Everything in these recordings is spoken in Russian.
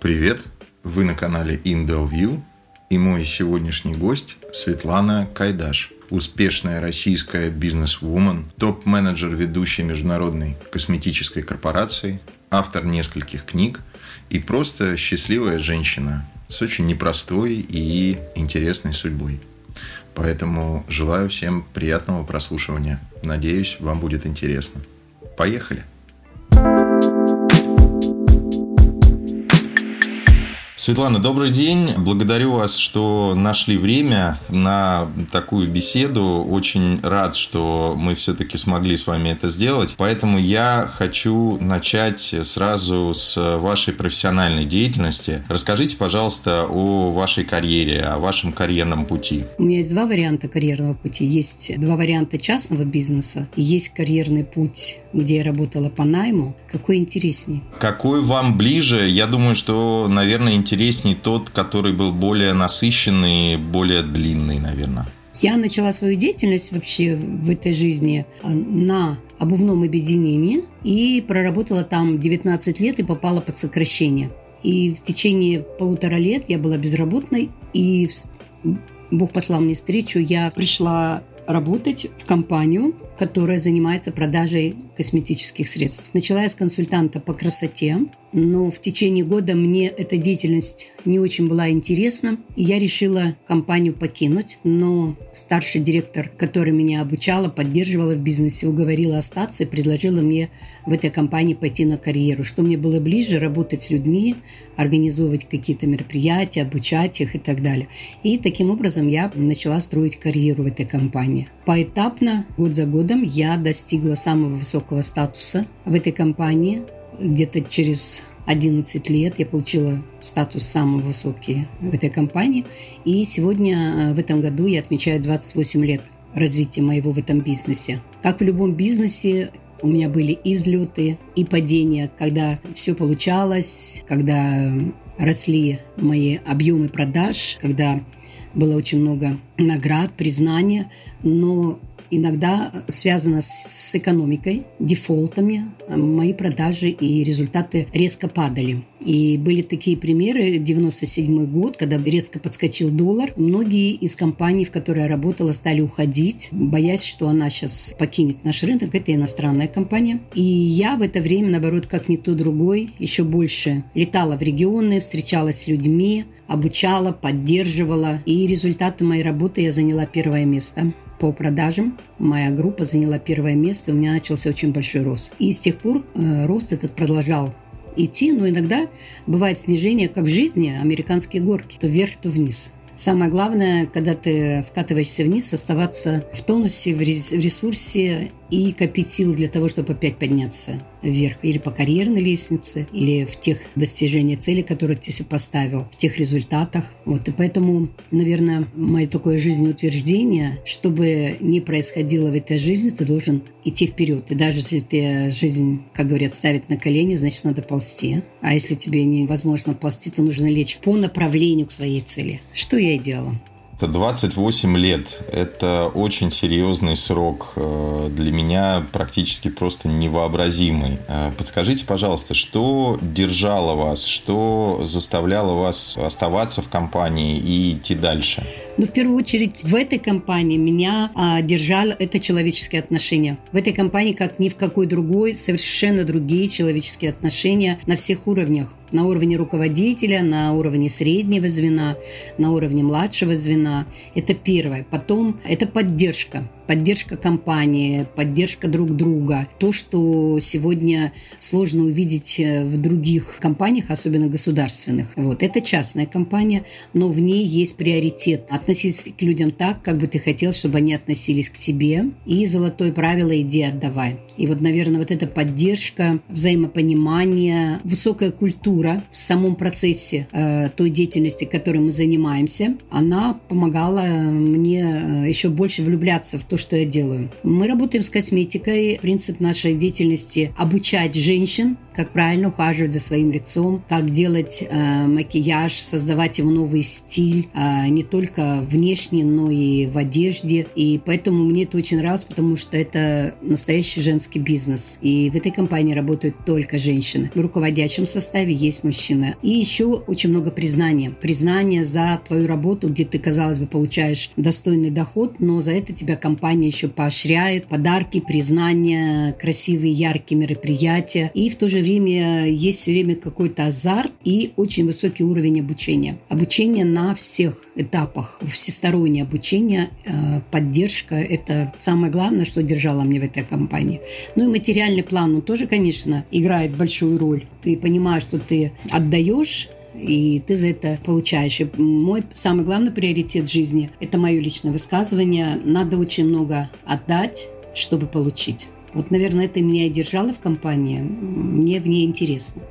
Привет! Вы на канале Indel View и мой сегодняшний гость Светлана Кайдаш, успешная российская бизнес-вумен, топ-менеджер ведущей международной косметической корпорации, автор нескольких книг и просто счастливая женщина с очень непростой и интересной судьбой. Поэтому желаю всем приятного прослушивания. Надеюсь, вам будет интересно. Поехали! Светлана, добрый день. Благодарю вас, что нашли время на такую беседу. Очень рад, что мы все-таки смогли с вами это сделать. Поэтому я хочу начать сразу с вашей профессиональной деятельности. Расскажите, пожалуйста, о вашей карьере, о вашем карьерном пути. У меня есть два варианта карьерного пути. Есть два варианта частного бизнеса. Есть карьерный путь, где я работала по найму. Какой интереснее? Какой вам ближе? Я думаю, что, наверное, интереснее интересней тот, который был более насыщенный, более длинный, наверное? Я начала свою деятельность вообще в этой жизни а, на обувном объединении и проработала там 19 лет и попала под сокращение. И в течение полутора лет я была безработной, и Бог послал мне встречу. Я пришла работать в компанию, которая занимается продажей косметических средств. Начала я с консультанта по красоте, но в течение года мне эта деятельность не очень была интересна, и я решила компанию покинуть. Но старший директор, который меня обучала, поддерживала в бизнесе, уговорила остаться и предложила мне в этой компании пойти на карьеру, что мне было ближе работать с людьми, организовывать какие-то мероприятия, обучать их и так далее. И таким образом я начала строить карьеру в этой компании. Поэтапно, год за годом, я достигла самого высокого статуса в этой компании – где-то через 11 лет я получила статус самый высокий в этой компании. И сегодня, э, в этом году, я отмечаю 28 лет развития моего в этом бизнесе. Как в любом бизнесе, у меня были и взлеты, и падения, когда все получалось, когда росли мои объемы продаж, когда было очень много наград, признания, но иногда связано с экономикой, дефолтами. Мои продажи и результаты резко падали. И были такие примеры, 97 год, когда резко подскочил доллар. Многие из компаний, в которой я работала, стали уходить, боясь, что она сейчас покинет наш рынок. Это иностранная компания. И я в это время, наоборот, как никто другой, еще больше летала в регионы, встречалась с людьми, обучала, поддерживала. И результаты моей работы я заняла первое место по продажам. Моя группа заняла первое место, у меня начался очень большой рост. И с тех пор э, рост этот продолжал идти, но иногда бывает снижение, как в жизни, американские горки, то вверх, то вниз. Самое главное, когда ты скатываешься вниз, оставаться в тонусе, в ресурсе и копить силы для того, чтобы опять подняться вверх. Или по карьерной лестнице, или в тех достижениях цели, которые ты себе поставил, в тех результатах. Вот. И поэтому, наверное, мое такое жизнеутверждение, чтобы не происходило в этой жизни, ты должен идти вперед. И даже если ты жизнь, как говорят, ставит на колени, значит, надо ползти. А если тебе невозможно ползти, то нужно лечь по направлению к своей цели. Что я и делала. Это 28 лет. Это очень серьезный срок. Э, для меня практически просто невообразимый. Э, подскажите, пожалуйста, что держало вас, что заставляло вас оставаться в компании и идти дальше? Ну, в первую очередь, в этой компании меня а, держало это человеческие отношения. В этой компании, как ни в какой другой, совершенно другие человеческие отношения на всех уровнях на уровне руководителя, на уровне среднего звена, на уровне младшего звена. Это первое. Потом это поддержка поддержка компании, поддержка друг друга. То, что сегодня сложно увидеть э, в других компаниях, особенно государственных. Вот. Это частная компания, но в ней есть приоритет. Относись к людям так, как бы ты хотел, чтобы они относились к тебе. И золотое правило «иди отдавай». И вот, наверное, вот эта поддержка, взаимопонимание, высокая культура в самом процессе э, той деятельности, которой мы занимаемся, она помогала мне э, еще больше влюбляться в то, что я делаю. Мы работаем с косметикой. Принцип нашей деятельности – обучать женщин как правильно ухаживать за своим лицом, как делать э, макияж, создавать ему новый стиль, э, не только внешне, но и в одежде. И поэтому мне это очень нравилось, потому что это настоящий женский бизнес. И в этой компании работают только женщины. В руководящем составе есть мужчина. И еще очень много признания. Признание за твою работу, где ты, казалось бы, получаешь достойный доход, но за это тебя компания еще поощряет. Подарки, признания, красивые, яркие мероприятия. И в то же время есть все время какой-то азарт и очень высокий уровень обучения. Обучение на всех этапах. Всестороннее обучение, э, поддержка – это самое главное, что держало мне в этой компании. Ну и материальный план, он тоже, конечно, играет большую роль. Ты понимаешь, что ты отдаешь, и ты за это получаешь. И мой самый главный приоритет жизни – это мое личное высказывание. Надо очень много отдать, чтобы получить. Вот, наверное, это меня и держало в компании. Мне в ней интересно.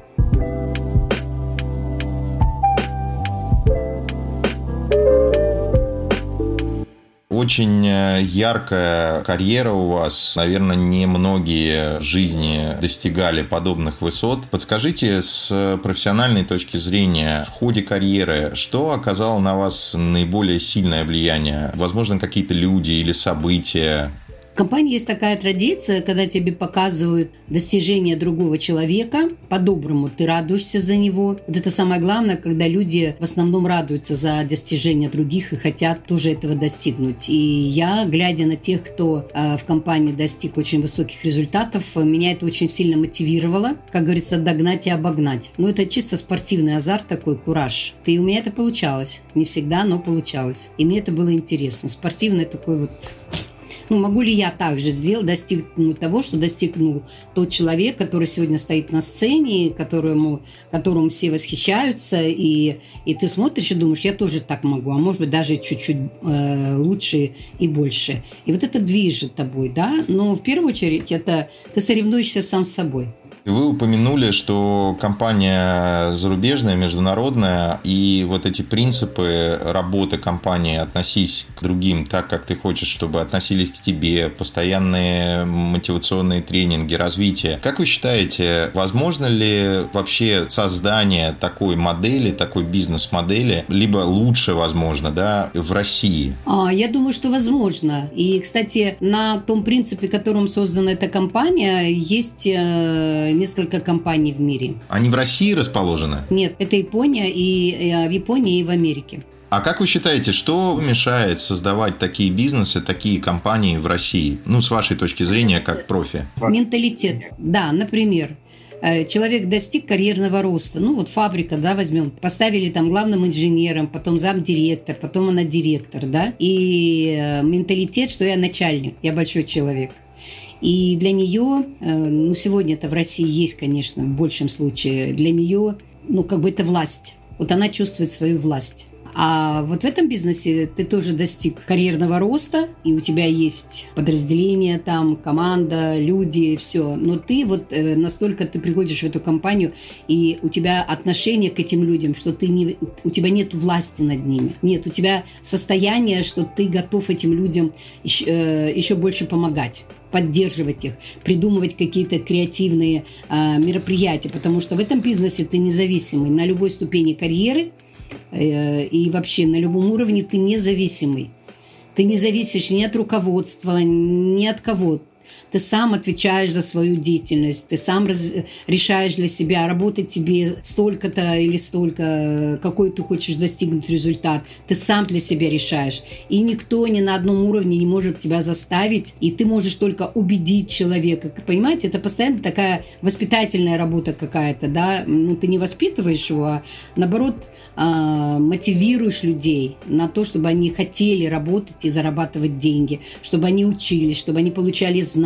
Очень э, яркая карьера у вас. Наверное, немногие в жизни достигали подобных высот. Подскажите с профессиональной точки зрения, в ходе карьеры, что оказало на вас наиболее сильное влияние? Возможно, какие-то люди или события? В компании есть такая традиция, когда тебе показывают достижения другого человека, по-доброму ты радуешься за него. Вот это самое главное, когда люди в основном радуются за достижения других и хотят тоже этого достигнуть. И я, глядя на тех, кто э, в компании достиг очень высоких результатов, меня это очень сильно мотивировало, как говорится, догнать и обогнать. Но это чисто спортивный азарт такой, кураж. И у меня это получалось. Не всегда, но получалось. И мне это было интересно. Спортивный такой вот ну, могу ли я также сделать, достигнуть того, что достигнул тот человек, который сегодня стоит на сцене, которому, которому все восхищаются, и, и ты смотришь и думаешь, я тоже так могу, а может быть даже чуть-чуть э, лучше и больше. И вот это движет тобой, да, но в первую очередь это ты соревнуешься сам с собой. Вы упомянули, что компания зарубежная, международная, и вот эти принципы работы компании относись к другим так, как ты хочешь, чтобы относились к тебе, постоянные мотивационные тренинги, развитие. Как вы считаете, возможно ли вообще создание такой модели, такой бизнес-модели, либо лучше возможно, да, в России? А, я думаю, что возможно. И, кстати, на том принципе, которым создана эта компания, есть э, несколько компаний в мире. Они в России расположены? Нет, это Япония и э, в Японии и в Америке. А как вы считаете, что мешает создавать такие бизнесы, такие компании в России? Ну, с вашей точки зрения, как профи. Менталитет. Да, например, э, человек достиг карьерного роста. Ну, вот фабрика, да, возьмем. Поставили там главным инженером, потом замдиректор, потом она директор, да. И э, менталитет, что я начальник, я большой человек. И для нее, э, ну, сегодня это в России есть, конечно, в большем случае, для нее, ну, как бы это власть. Вот она чувствует свою власть. А вот в этом бизнесе ты тоже достиг карьерного роста, и у тебя есть подразделение там, команда, люди, все. Но ты вот э, настолько ты приходишь в эту компанию, и у тебя отношение к этим людям, что ты не, у тебя нет власти над ними. Нет, у тебя состояние, что ты готов этим людям еще, э, еще больше помогать поддерживать их, придумывать какие-то креативные э, мероприятия, потому что в этом бизнесе ты независимый на любой ступени карьеры и вообще на любом уровне ты независимый. Ты не зависишь ни от руководства, ни от кого. Ты сам отвечаешь за свою деятельность, ты сам раз, решаешь для себя, работать тебе столько-то или столько, какой ты хочешь достигнуть результат. Ты сам для себя решаешь. И никто ни на одном уровне не может тебя заставить, и ты можешь только убедить человека. Понимаете, это постоянно такая воспитательная работа какая-то, да? Ну, ты не воспитываешь его, а наоборот, а, мотивируешь людей на то, чтобы они хотели работать и зарабатывать деньги, чтобы они учились, чтобы они получали знания,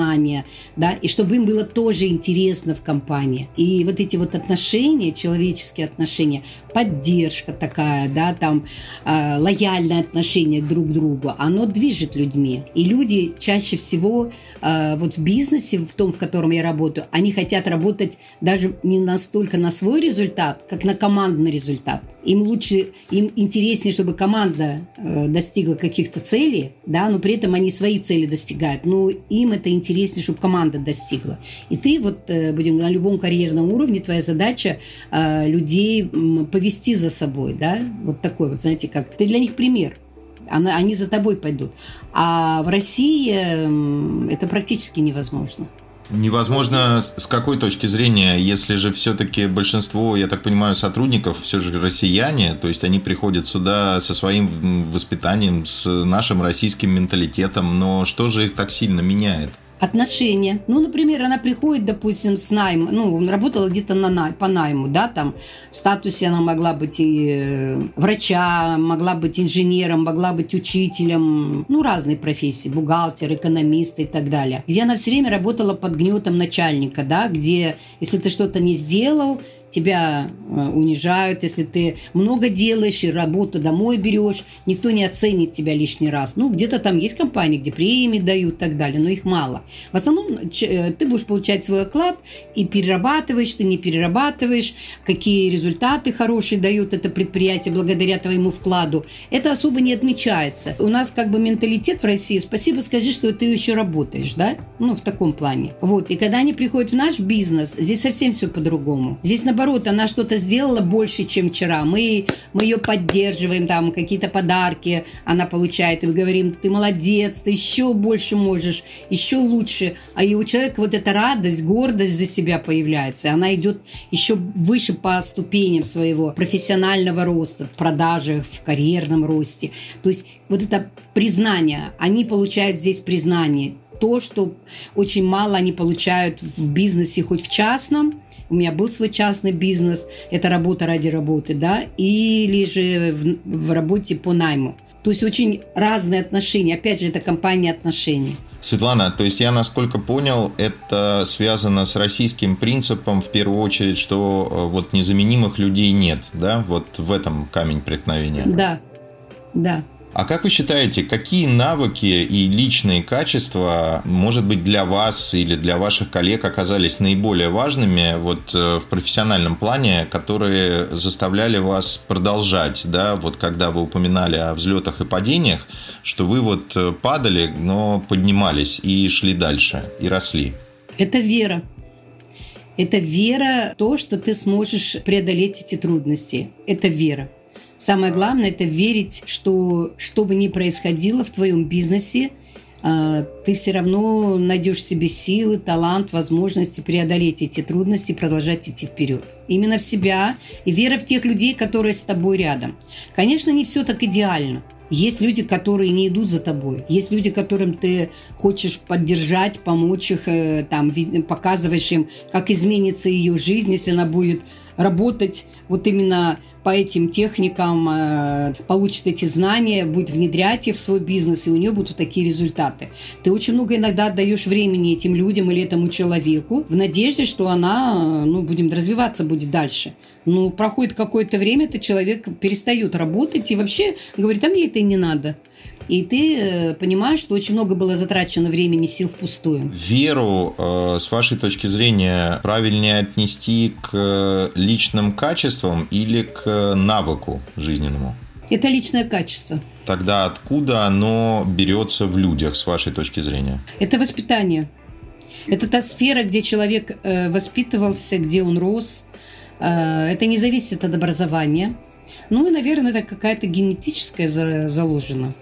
да, и чтобы им было тоже интересно в компании. И вот эти вот отношения, человеческие отношения, поддержка такая, да, там э, лояльное отношение друг к другу, оно движет людьми. И люди чаще всего э, вот в бизнесе, в том, в котором я работаю, они хотят работать даже не настолько на свой результат, как на командный результат. Им лучше, им интереснее, чтобы команда э, достигла каких-то целей, да, но при этом они свои цели достигают. Но им это интересно интереснее, чтобы команда достигла. И ты вот, э, будем на любом карьерном уровне, твоя задача э, людей повести за собой, да, вот такой вот, знаете, как, ты для них пример. Они за тобой пойдут. А в России это практически невозможно. Невозможно с какой точки зрения, если же все-таки большинство, я так понимаю, сотрудников все же россияне, то есть они приходят сюда со своим воспитанием, с нашим российским менталитетом, но что же их так сильно меняет? Отношения. Ну, например, она приходит, допустим, с найм, ну, работала где-то на най, по найму, да, там в статусе она могла быть и э, врача, могла быть инженером, могла быть учителем, ну, разные профессии, бухгалтер, экономист и так далее. Где она все время работала под гнетом начальника, да, где, если ты что-то не сделал, тебя э, унижают, если ты много делаешь и работу домой берешь, никто не оценит тебя лишний раз. Ну, где-то там есть компании, где премии дают и так далее, но их мало. В основном э, ты будешь получать свой оклад и перерабатываешь, ты не перерабатываешь, какие результаты хорошие дают это предприятие благодаря твоему вкладу. Это особо не отмечается. У нас как бы менталитет в России, спасибо скажи, что ты еще работаешь, да? Ну, в таком плане. Вот, и когда они приходят в наш бизнес, здесь совсем все по-другому. Здесь, наоборот, наоборот, она что-то сделала больше, чем вчера. Мы, мы ее поддерживаем, там какие-то подарки она получает, и мы говорим, ты молодец, ты еще больше можешь, еще лучше. А и у человека вот эта радость, гордость за себя появляется. Она идет еще выше по ступеням своего профессионального роста, в продажах, в карьерном росте. То есть вот это признание, они получают здесь признание то, что очень мало они получают в бизнесе, хоть в частном, у меня был свой частный бизнес, это работа ради работы, да, или же в, в работе по найму. То есть очень разные отношения. Опять же, это компания отношений. Светлана, то есть я, насколько понял, это связано с российским принципом, в первую очередь, что э, вот незаменимых людей нет, да? Вот в этом камень преткновения. Да, да. А как вы считаете, какие навыки и личные качества, может быть, для вас или для ваших коллег оказались наиболее важными вот э, в профессиональном плане, которые заставляли вас продолжать, да, вот когда вы упоминали о взлетах и падениях, что вы вот э, падали, но поднимались и шли дальше, и росли? Это вера. Это вера в то, что ты сможешь преодолеть эти трудности. Это вера. Самое главное – это верить, что что бы ни происходило в твоем бизнесе, а, ты все равно найдешь себе силы, талант, возможности преодолеть эти трудности и продолжать идти вперед. Именно в себя и вера в тех людей, которые с тобой рядом. Конечно, не все так идеально. Есть люди, которые не идут за тобой. Есть люди, которым ты хочешь поддержать, помочь их, э, там, показываешь им, как изменится ее жизнь, если она будет работать вот именно по этим техникам, э, получит эти знания, будет внедрять их в свой бизнес, и у нее будут такие результаты. Ты очень много иногда отдаешь времени этим людям или этому человеку в надежде, что она, ну, будем развиваться будет дальше. Ну, проходит какое-то время, этот человек перестает работать и вообще говорит, а мне это не надо. И ты э, понимаешь, что очень много было затрачено времени, сил впустую. Веру, э, с вашей точки зрения, правильнее отнести к личным качествам или к навыку жизненному? Это личное качество. Тогда откуда оно берется в людях, с вашей точки зрения? Это воспитание. Это та сфера, где человек э, воспитывался, где он рос. Это не зависит от образования. Ну и, наверное, это какая-то генетическая заложена.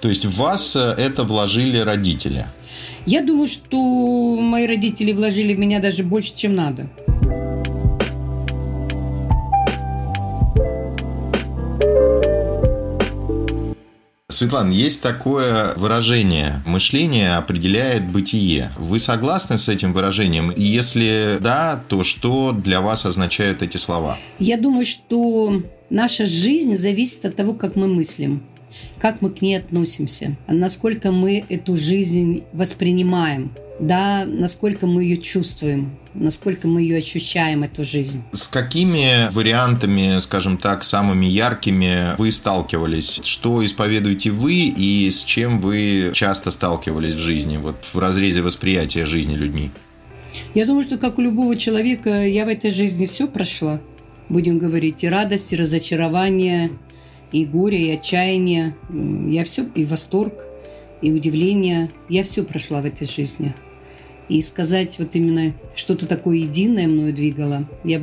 То есть в вас э, это вложили родители? Я думаю, что мои родители вложили в меня даже больше, чем надо. Светлана, есть такое выражение «мышление определяет бытие». Вы согласны с этим выражением? И если да, то что для вас означают эти слова? Я думаю, что наша жизнь зависит от того, как мы мыслим как мы к ней относимся, насколько мы эту жизнь воспринимаем, да, насколько мы ее чувствуем, насколько мы ее ощущаем, эту жизнь. С какими вариантами, скажем так, самыми яркими вы сталкивались? Что исповедуете вы и с чем вы часто сталкивались в жизни, вот в разрезе восприятия жизни людьми? Я думаю, что как у любого человека, я в этой жизни все прошла. Будем говорить, и радость, и разочарование, и горе, и отчаяние. Я все, и восторг, и удивление. Я все прошла в этой жизни. И сказать вот именно что-то такое единое мною двигало, я...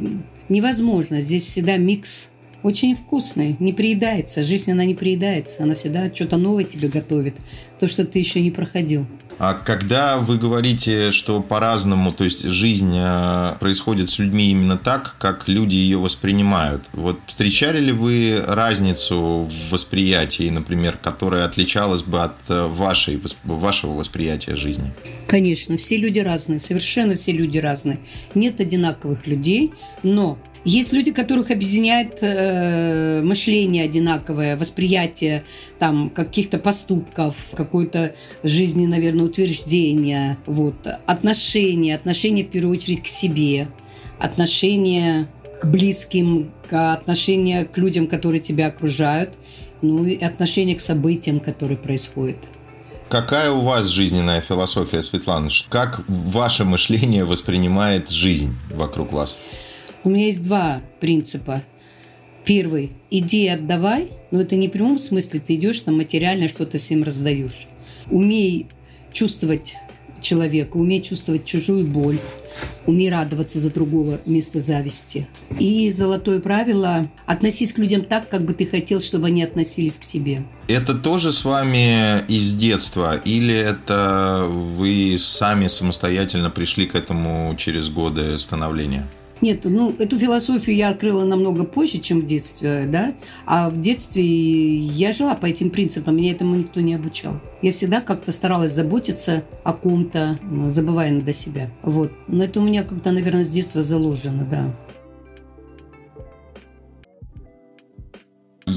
невозможно. Здесь всегда микс очень вкусный, не приедается. Жизнь, она не приедается. Она всегда что-то новое тебе готовит. То, что ты еще не проходил. А когда вы говорите, что по-разному, то есть жизнь э, происходит с людьми именно так, как люди ее воспринимают, вот встречали ли вы разницу в восприятии, например, которая отличалась бы от э, вашей, вашего восприятия жизни? Конечно, все люди разные, совершенно все люди разные. Нет одинаковых людей, но есть люди, которых объединяет э, мышление одинаковое, восприятие там каких-то поступков, какое-то жизни, наверное, утверждение, вот, отношения, отношения в первую очередь к себе, отношения к близким, к отношения к людям, которые тебя окружают, ну и отношения к событиям, которые происходят. Какая у вас жизненная философия, Светлана? Как ваше мышление воспринимает жизнь вокруг вас? У меня есть два принципа. Первый – иди отдавай, но это не в прямом смысле ты идешь там материально что-то всем раздаешь. Умей чувствовать человека, умей чувствовать чужую боль, умей радоваться за другого вместо зависти. И золотое правило – относись к людям так, как бы ты хотел, чтобы они относились к тебе. Это тоже с вами из детства или это вы сами самостоятельно пришли к этому через годы становления? Нет, ну, эту философию я открыла намного позже, чем в детстве, да. А в детстве я жила по этим принципам, меня этому никто не обучал. Я всегда как-то старалась заботиться о ком-то, забывая на себя. Вот. Но это у меня как-то, наверное, с детства заложено, да.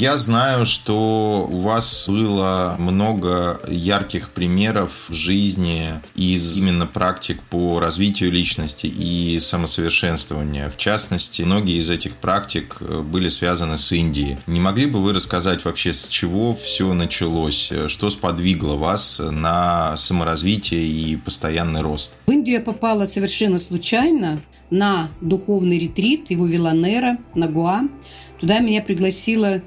Я знаю, что у вас было много ярких примеров в жизни из именно практик по развитию личности и самосовершенствованию. В частности, многие из этих практик были связаны с Индией. Не могли бы вы рассказать вообще, с чего все началось? Что сподвигло вас на саморазвитие и постоянный рост? В Индию я попала совершенно случайно на духовный ретрит, его вела Нера на Гуа. Туда меня пригласила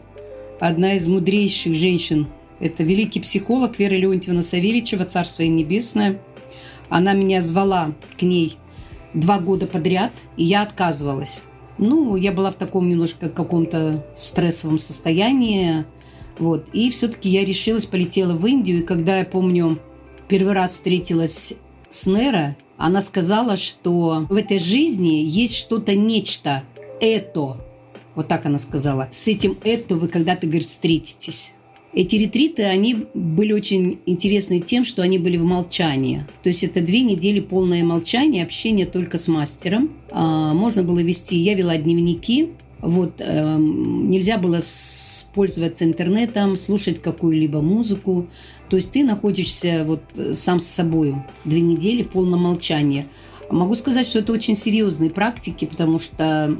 одна из мудрейших женщин. Это великий психолог Вера Леонтьевна Савельичева, Царство ей Небесное. Она меня звала к ней два года подряд, и я отказывалась. Ну, я была в таком немножко каком-то стрессовом состоянии. Вот. И все-таки я решилась, полетела в Индию. И когда я помню, первый раз встретилась с Нера, она сказала, что в этой жизни есть что-то нечто, это, вот так она сказала. С этим это вы когда-то, говорит, встретитесь. Эти ретриты, они были очень интересны тем, что они были в молчании. То есть это две недели полное молчание, общение только с мастером. А, можно было вести, я вела дневники, вот, э, нельзя было пользоваться интернетом, слушать какую-либо музыку. То есть ты находишься вот сам с собой две недели в полном молчании. Могу сказать, что это очень серьезные практики, потому что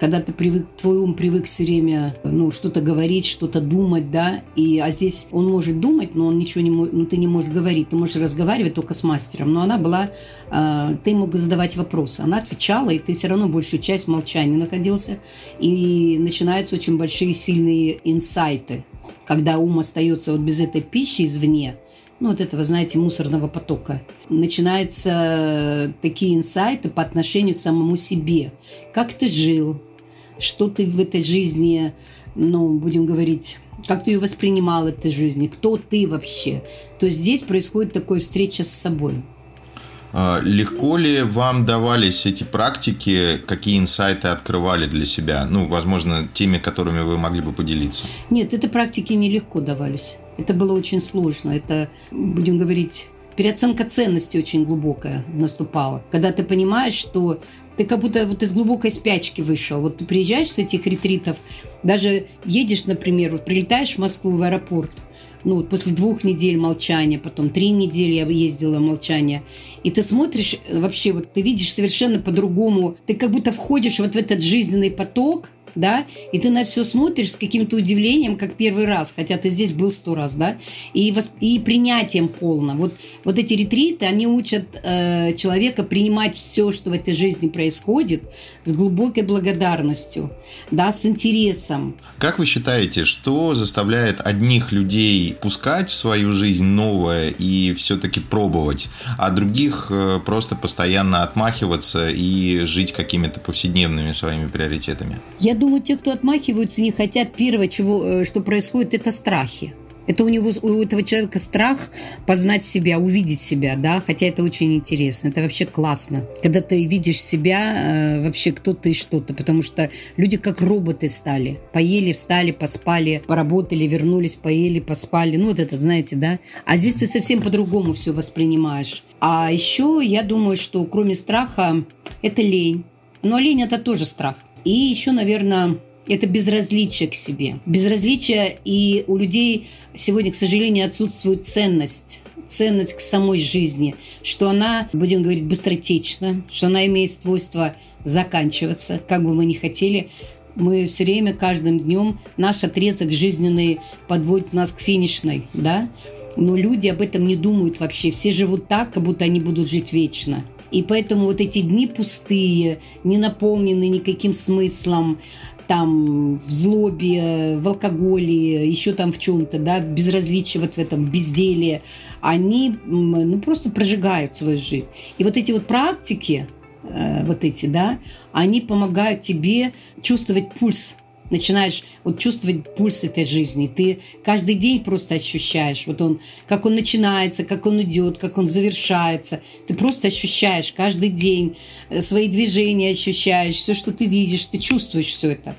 когда ты привык, твой ум привык все время, ну, что-то говорить, что-то думать, да, и, а здесь он может думать, но он ничего не ну, ты не можешь говорить, ты можешь разговаривать только с мастером, но она была, э, ты мог задавать вопросы, она отвечала, и ты все равно большую часть молчания находился, и начинаются очень большие сильные инсайты, когда ум остается вот без этой пищи извне, ну, вот этого, знаете, мусорного потока. Начинаются такие инсайты по отношению к самому себе. Как ты жил, что ты в этой жизни, ну, будем говорить, как ты ее воспринимал этой жизни, кто ты вообще. То есть здесь происходит такая встреча с собой. А, легко ли вам давались эти практики, какие инсайты открывали для себя? Ну, возможно, теми, которыми вы могли бы поделиться. Нет, эти практики нелегко давались. Это было очень сложно. Это, будем говорить, переоценка ценности очень глубокая наступала. Когда ты понимаешь, что ты как будто вот из глубокой спячки вышел. Вот ты приезжаешь с этих ретритов, даже едешь, например, вот прилетаешь в Москву в аэропорт, ну, вот после двух недель молчания, потом три недели я ездила молчание, и ты смотришь, вообще, вот ты видишь совершенно по-другому, ты как будто входишь вот в этот жизненный поток, да, и ты на все смотришь с каким-то удивлением, как первый раз, хотя ты здесь был сто раз, да, и, восп... и принятием полно. Вот, вот эти ретриты, они учат э, человека принимать все, что в этой жизни происходит, с глубокой благодарностью, да, с интересом. Как вы считаете, что заставляет одних людей пускать в свою жизнь новое и все-таки пробовать, а других э, просто постоянно отмахиваться и жить какими-то повседневными своими приоритетами? Я думаю, те, кто отмахиваются, не хотят, первое, чего, э, что происходит, это страхи. Это у него, у этого человека страх познать себя, увидеть себя, да, хотя это очень интересно, это вообще классно, когда ты видишь себя э, вообще кто ты что-то, потому что люди как роботы стали, поели, встали, поспали, поработали, вернулись, поели, поспали, ну вот это, знаете, да, а здесь ты совсем по-другому все воспринимаешь. А еще я думаю, что кроме страха это лень, но лень это тоже страх. И еще, наверное, это безразличие к себе. Безразличие, и у людей сегодня, к сожалению, отсутствует ценность ценность к самой жизни, что она, будем говорить, быстротечна, что она имеет свойство заканчиваться, как бы мы ни хотели. Мы все время, каждым днем, наш отрезок жизненный подводит нас к финишной, да? Но люди об этом не думают вообще. Все живут так, как будто они будут жить вечно. И поэтому вот эти дни пустые, не наполненные никаким смыслом, там в злобе, в алкоголе, еще там в чем-то, да, безразличие вот в этом безделии, они ну, просто прожигают свою жизнь. И вот эти вот практики, э, вот эти, да, они помогают тебе чувствовать пульс начинаешь вот чувствовать пульс этой жизни. Ты каждый день просто ощущаешь, вот он, как он начинается, как он идет, как он завершается. Ты просто ощущаешь каждый день э, свои движения ощущаешь, все, что ты видишь, ты чувствуешь все это.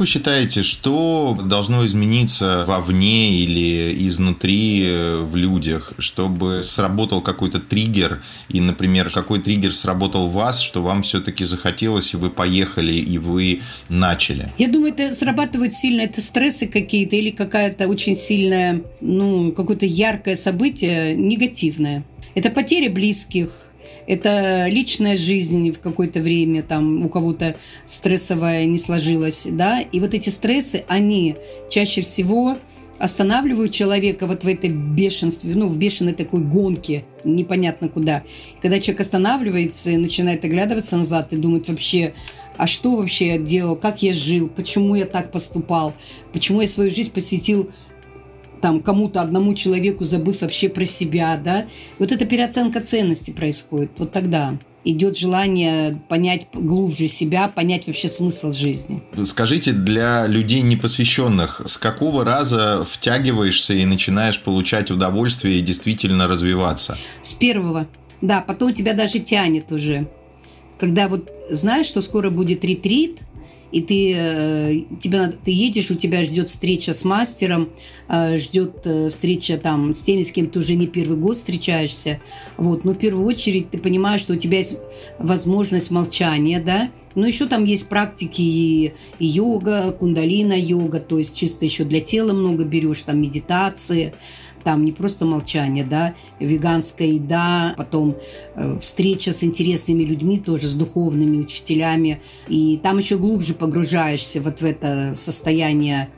Вы считаете, что должно измениться вовне или изнутри э, в людях, чтобы сработал какой-то триггер, и, например, какой триггер сработал в вас, что вам все-таки захотелось, и вы поехали, и вы начали? Я думаю, это срабатывает сильно, это стрессы какие-то или какая-то очень сильная, ну, какое-то яркое событие негативное. Это потеря близких, это личная жизнь в какое-то время, там у кого-то стрессовая не сложилась, да, и вот эти стрессы, они чаще всего останавливают человека вот в этой бешенстве, ну, в бешеной такой гонке, непонятно куда. когда человек останавливается и начинает оглядываться назад и думает вообще, а что вообще я делал, как я жил, почему я так поступал, почему я свою жизнь посвятил там кому-то одному человеку, забыв вообще про себя, да. Вот эта переоценка ценностей происходит. Вот тогда идет желание понять глубже себя, понять вообще смысл жизни. Скажите, для людей непосвященных, с какого раза втягиваешься и начинаешь получать удовольствие и действительно развиваться? С первого. Да, потом тебя даже тянет уже. Когда вот знаешь, что скоро будет ретрит – и ты, э, тебя, ты едешь, у тебя ждет встреча с мастером, э, ждет э, встреча там с теми, с кем ты уже не первый год встречаешься. Вот. Но в первую очередь ты понимаешь, что у тебя есть возможность молчания, да, но еще там есть практики и йога, кундалина йога, то есть чисто еще для тела много берешь, там медитации, там не просто молчание, да, веганская еда, потом э, встреча с интересными людьми, тоже с духовными учителями. И там еще глубже погружаешься вот в это состояние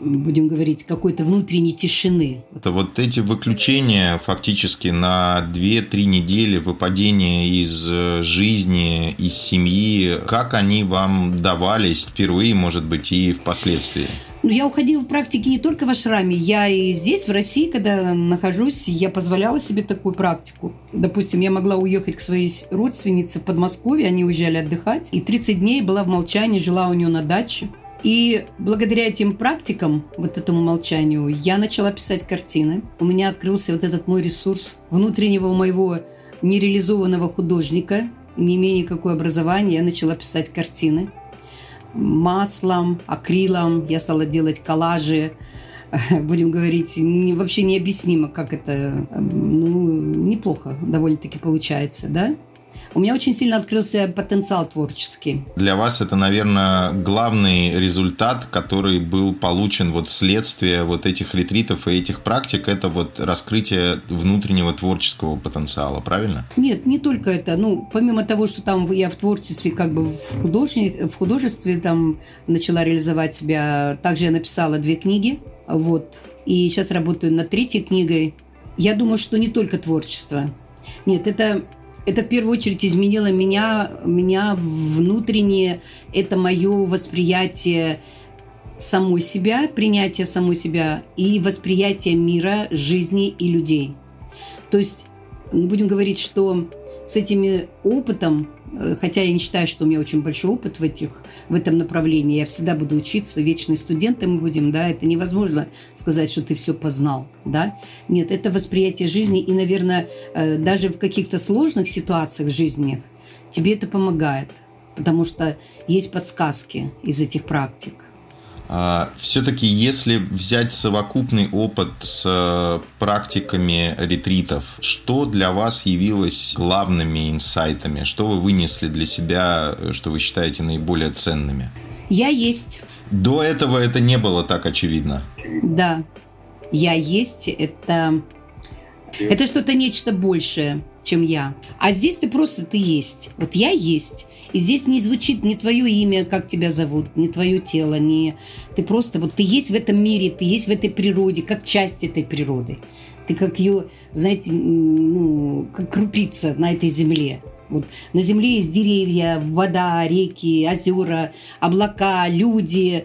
будем говорить, какой-то внутренней тишины. Это вот эти выключения фактически на 2-3 недели выпадения из э, жизни, из семьи, как они вам давались впервые, может быть, и впоследствии? Ну, я уходила в практике не только в ашраме, я и здесь, в России, когда нахожусь, я позволяла себе такую практику. Допустим, я могла уехать к своей родственнице в Подмосковье, они уезжали отдыхать, и 30 дней была в молчании, жила у нее на даче. И благодаря этим практикам, вот этому молчанию, я начала писать картины. У меня открылся вот этот мой ресурс внутреннего моего нереализованного художника, не имея никакого образования, я начала писать картины. Маслом, акрилом я стала делать коллажи, будем говорить, не, вообще необъяснимо, как это, ну, неплохо довольно-таки получается, да? У меня очень сильно открылся потенциал творческий. Для вас это, наверное, главный результат, который был получен вот вследствие вот этих ретритов и этих практик, это вот раскрытие внутреннего творческого потенциала, правильно? Нет, не только это. Ну, помимо того, что там я в творчестве, как бы в, художник, в художестве там начала реализовать себя, также я написала две книги, вот, и сейчас работаю над третьей книгой. Я думаю, что не только творчество. Нет, это это в первую очередь изменило меня, меня внутреннее, это мое восприятие самой себя, принятие самой себя и восприятие мира, жизни и людей. То есть, будем говорить, что с этими опытом хотя я не считаю, что у меня очень большой опыт в, этих, в этом направлении. Я всегда буду учиться, вечные студенты мы будем, да, это невозможно сказать, что ты все познал, да. Нет, это восприятие жизни, и, наверное, э, даже в каких-то сложных ситуациях жизненных тебе это помогает, потому что есть подсказки из этих практик. А, Все-таки, если взять совокупный опыт с э, практиками ретритов, что для вас явилось главными инсайтами? Что вы вынесли для себя, э, что вы считаете наиболее ценными? Я есть. До этого это не было так очевидно. Да, я есть. Это, это что-то нечто большее чем я. А здесь ты просто ты есть. Вот я есть. И здесь не звучит не твое имя, как тебя зовут, не твое тело, не ты просто вот ты есть в этом мире, ты есть в этой природе, как часть этой природы. Ты как ее, знаете, ну, как крупица на этой земле. Вот на земле есть деревья, вода, реки, озера, облака, люди,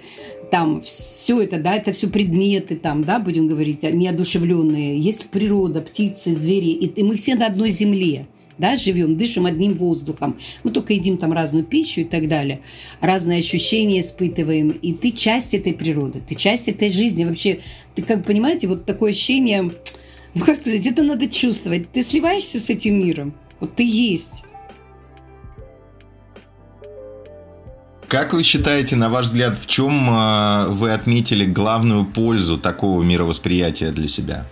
там все это, да, это все предметы, там, да, будем говорить, неодушевленные. Есть природа, птицы, звери, и, и мы все на одной земле да, живем, дышим одним воздухом. Мы только едим там разную пищу и так далее. Разные ощущения испытываем. И ты часть этой природы, ты часть этой жизни. Вообще, ты как понимаете, вот такое ощущение, ну как сказать, это надо чувствовать. Ты сливаешься с этим миром. Вот ты есть. Как вы считаете, на ваш взгляд, в чем а, вы отметили главную пользу такого мировосприятия для себя?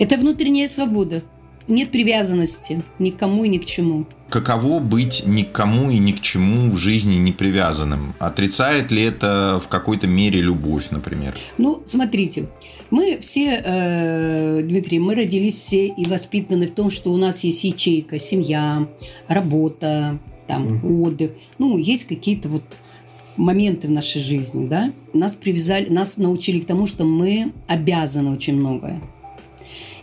Это внутренняя свобода. Нет привязанности ни к кому и ни к чему. Каково быть ни к кому и ни к чему в жизни не привязанным? Отрицает ли это в какой-то мере любовь, например? Ну, смотрите, мы все, э, Дмитрий, мы родились все и воспитаны в том, что у нас есть ячейка, семья, работа, там, отдых. Ну, есть какие-то вот моменты в нашей жизни, да, нас привязали, нас научили к тому, что мы обязаны очень многое.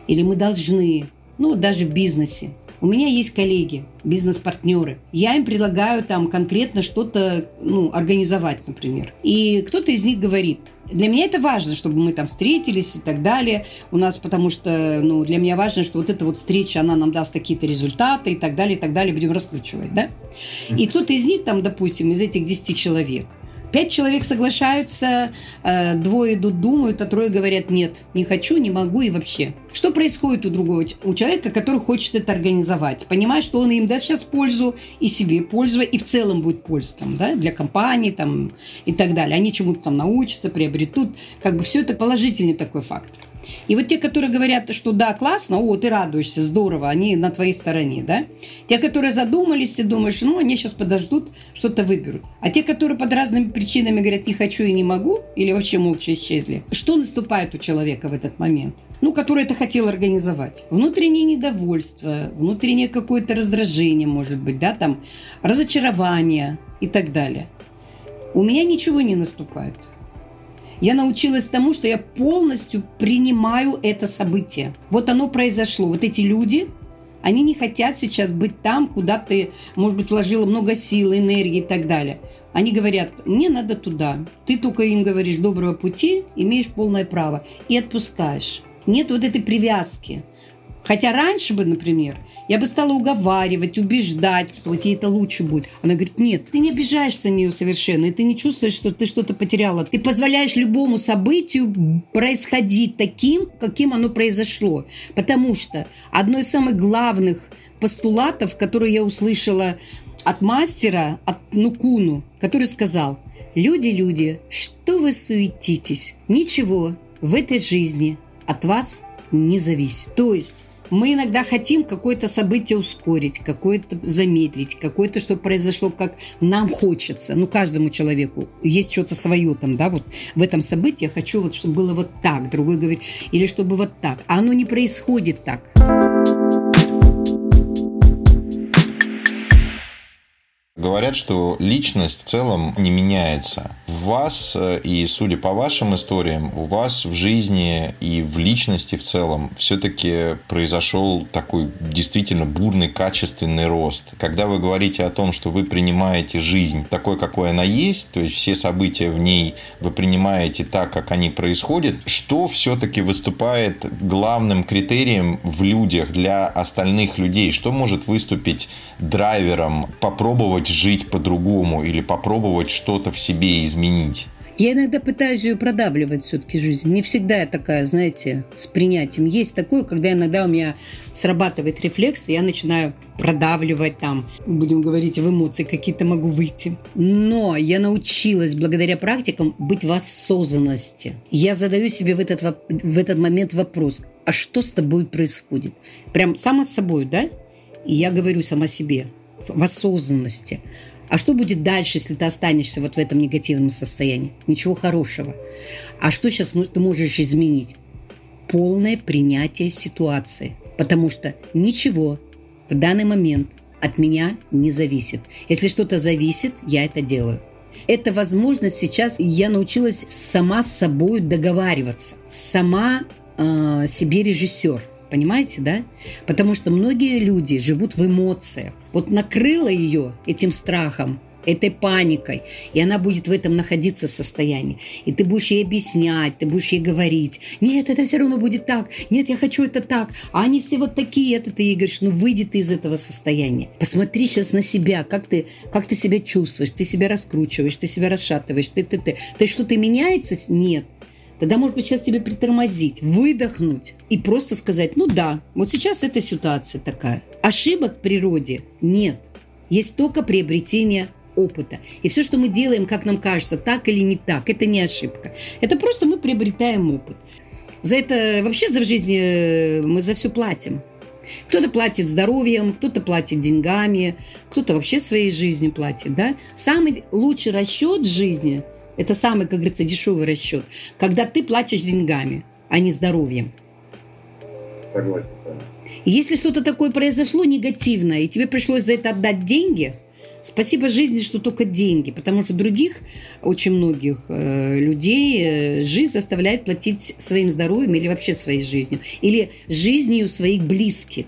Или мы должны, ну, даже в бизнесе. У меня есть коллеги, бизнес-партнеры. Я им предлагаю там конкретно что-то ну, организовать, например. И кто-то из них говорит, для меня это важно, чтобы мы там встретились и так далее. У нас, потому что, ну, для меня важно, что вот эта вот встреча, она нам даст какие-то результаты и так далее, и так далее, будем раскручивать, да? И кто-то из них там, допустим, из этих 10 человек – Пять человек соглашаются, э, двое идут, думают, а трое говорят нет, не хочу, не могу и вообще. Что происходит у другого, у человека, который хочет это организовать? Понимает, что он им даст сейчас пользу, и себе пользу, и в целом будет польза там, да, для компании там, и так далее. Они чему-то там научатся, приобретут. Как бы все это положительный такой факт. И вот те, которые говорят, что да, классно, о, ты радуешься, здорово, они на твоей стороне, да? Те, которые задумались, ты думаешь, ну, они сейчас подождут, что-то выберут. А те, которые под разными причинами говорят, не хочу и не могу, или вообще молча исчезли, что наступает у человека в этот момент? Ну, который это хотел организовать. Внутреннее недовольство, внутреннее какое-то раздражение, может быть, да, там, разочарование и так далее. У меня ничего не наступает. Я научилась тому, что я полностью принимаю это событие. Вот оно произошло. Вот эти люди, они не хотят сейчас быть там, куда ты, может быть, вложила много сил, энергии и так далее. Они говорят, мне надо туда. Ты только им говоришь доброго пути, имеешь полное право. И отпускаешь. Нет вот этой привязки. Хотя раньше бы, например, я бы стала уговаривать, убеждать, что вот ей это лучше будет. Она говорит, нет, ты не обижаешься на нее совершенно, и ты не чувствуешь, что ты что-то потеряла. Ты позволяешь любому событию происходить таким, каким оно произошло. Потому что одно из самых главных постулатов, которые я услышала от мастера, от Нукуну, который сказал, люди, люди, что вы суетитесь? Ничего в этой жизни от вас не зависит. То есть Мы иногда хотим какое-то событие ускорить, какое-то замедлить, какое-то, что произошло, как нам хочется. Ну, каждому человеку есть что-то свое там, да, вот в этом событии я хочу вот, чтобы было вот так, другой говорит, или чтобы вот так. А оно не происходит так. Говорят, что личность в целом не меняется. В вас, э, и судя по вашим историям, у вас в жизни и в личности в целом все-таки произошел такой действительно бурный, качественный рост. Когда вы говорите о том, что вы принимаете жизнь такой, какой она есть, то есть все события в ней вы принимаете так, как они происходят, что все-таки выступает главным критерием в людях для остальных людей? Что может выступить драйвером попробовать попробовать жить по-другому или попробовать что-то в себе изменить. Я иногда пытаюсь ее продавливать все-таки жизнь. Не всегда я такая, знаете, с принятием. Есть такое, когда иногда у меня срабатывает рефлекс, и я начинаю продавливать там, будем говорить, в эмоции какие-то могу выйти. Но я научилась благодаря практикам быть в осознанности. Я задаю себе в этот, в этот момент вопрос, а что с тобой происходит? Прям сама с собой, да? И я говорю сама себе, в осознанности. А что будет дальше, если ты останешься вот в этом негативном состоянии? Ничего хорошего. А что сейчас ну, ты можешь изменить? Полное принятие ситуации. Потому что ничего в данный момент от меня не зависит. Если что-то зависит, я это делаю. Это возможность сейчас, я научилась сама с собой договариваться, сама э, себе режиссер – Понимаете, да? Потому что многие люди живут в эмоциях. Вот накрыло ее этим страхом, этой паникой, и она будет в этом находиться состоянии. И ты будешь ей объяснять, ты будешь ей говорить, нет, это все равно будет так, нет, я хочу это так, а они все вот такие, это ты ей говоришь, ну выйди ты из этого состояния. Посмотри сейчас на себя, как ты, как ты себя чувствуешь, ты себя раскручиваешь, ты себя расшатываешь, ты, ты, ты. То есть что-то меняется? Нет. Тогда, может быть, сейчас тебе притормозить, выдохнуть и просто сказать, ну да, вот сейчас эта ситуация такая. Ошибок в природе нет. Есть только приобретение опыта. И все, что мы делаем, как нам кажется, так или не так, это не ошибка. Это просто мы приобретаем опыт. За это вообще за в жизни э, мы за все платим. Кто-то платит здоровьем, кто-то платит деньгами, кто-то вообще своей жизнью платит. Да? Самый лучший расчет жизни – это самый, как говорится, дешевый расчет. Когда ты платишь деньгами, а не здоровьем. Согласен. Если что-то такое произошло негативное, и тебе пришлось за это отдать деньги, спасибо жизни, что только деньги, потому что других, очень многих э, людей э, жизнь заставляет платить своим здоровьем или вообще своей жизнью, или жизнью своих близких,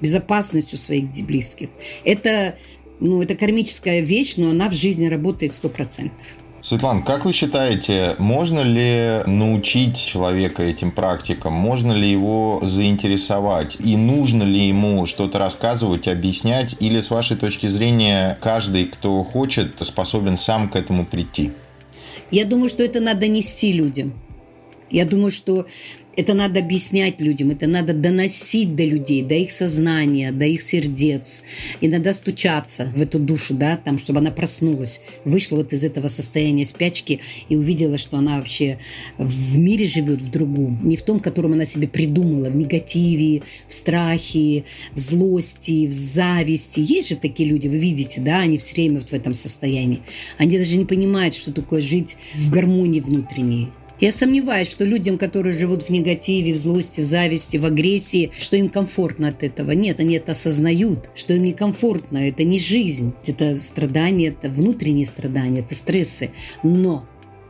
безопасностью своих близких. Это, ну, это кармическая вещь, но она в жизни работает сто процентов. Светлана, как вы считаете, можно ли научить человека этим практикам? Можно ли его заинтересовать? И нужно ли ему что-то рассказывать, объяснять? Или, с вашей точки зрения, каждый, кто хочет, способен сам к этому прийти? Я думаю, что это надо нести людям. Я думаю, что это надо объяснять людям, это надо доносить до людей, до их сознания, до их сердец. И надо стучаться в эту душу, да, там, чтобы она проснулась, вышла вот из этого состояния спячки и увидела, что она вообще в мире живет в другом, не в том, котором она себе придумала, в негативе, в страхе, в злости, в зависти. Есть же такие люди, вы видите, да, они все время вот в этом состоянии. Они даже не понимают, что такое жить в гармонии внутренней. Я сомневаюсь, что людям, которые живут в негативе, в злости, в зависти, в агрессии, что им комфортно от этого. Нет, они это осознают, что им некомфортно. Это не жизнь. Это страдания, это внутренние страдания, это стрессы. Но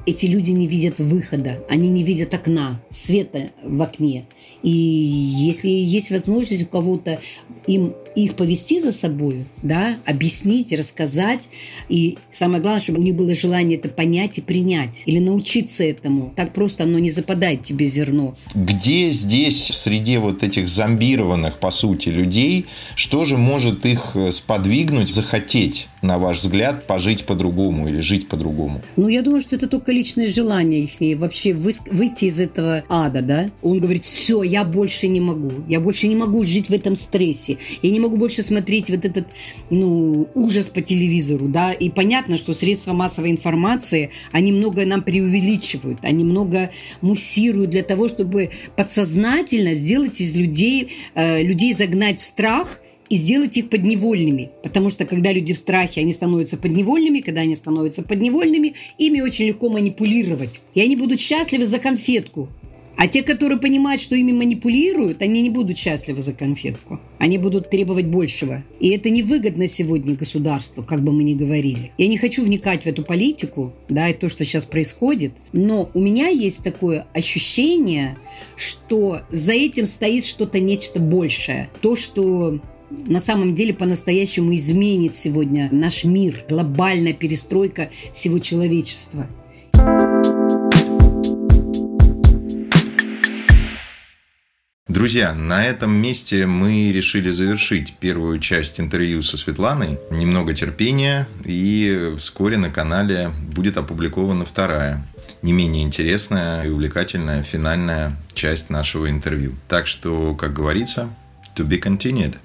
эти люди не видят выхода, они не видят окна, света в окне. И если есть возможность у кого-то им их повести за собой, да, объяснить, рассказать, и самое главное, чтобы у них было желание это понять и принять, или научиться этому. Так просто оно не западает тебе зерно. Где здесь, в среде вот этих зомбированных, по сути, людей, что же может их э, сподвигнуть, захотеть, на ваш взгляд, пожить по-другому или жить по-другому? Ну, я думаю, что это только личное желание их вообще выйти из этого ада, да. Он говорит, все, я больше не могу, я больше не могу жить в этом стрессе, я не могу больше смотреть вот этот, ну, ужас по телевизору, да, и понятно, что средства массовой информации, они много нам преувеличивают, они много муссируют для того, чтобы подсознательно сделать из людей, э, людей загнать в страх – и сделать их подневольными. Потому что когда люди в страхе, они становятся подневольными, когда они становятся подневольными, ими очень легко манипулировать. И они будут счастливы за конфетку. А те, которые понимают, что ими манипулируют, они не будут счастливы за конфетку. Они будут требовать большего. И это невыгодно сегодня государству, как бы мы ни говорили. Я не хочу вникать в эту политику, да, и то, что сейчас происходит. Но у меня есть такое ощущение, что за этим стоит что-то нечто большее. То, что на самом деле по-настоящему изменит сегодня наш мир, глобальная перестройка всего человечества. Друзья, на этом месте мы решили завершить первую часть интервью со Светланой. Немного терпения, и вскоре на канале будет опубликована вторая, не менее интересная и увлекательная финальная часть нашего интервью. Так что, как говорится, to be continued.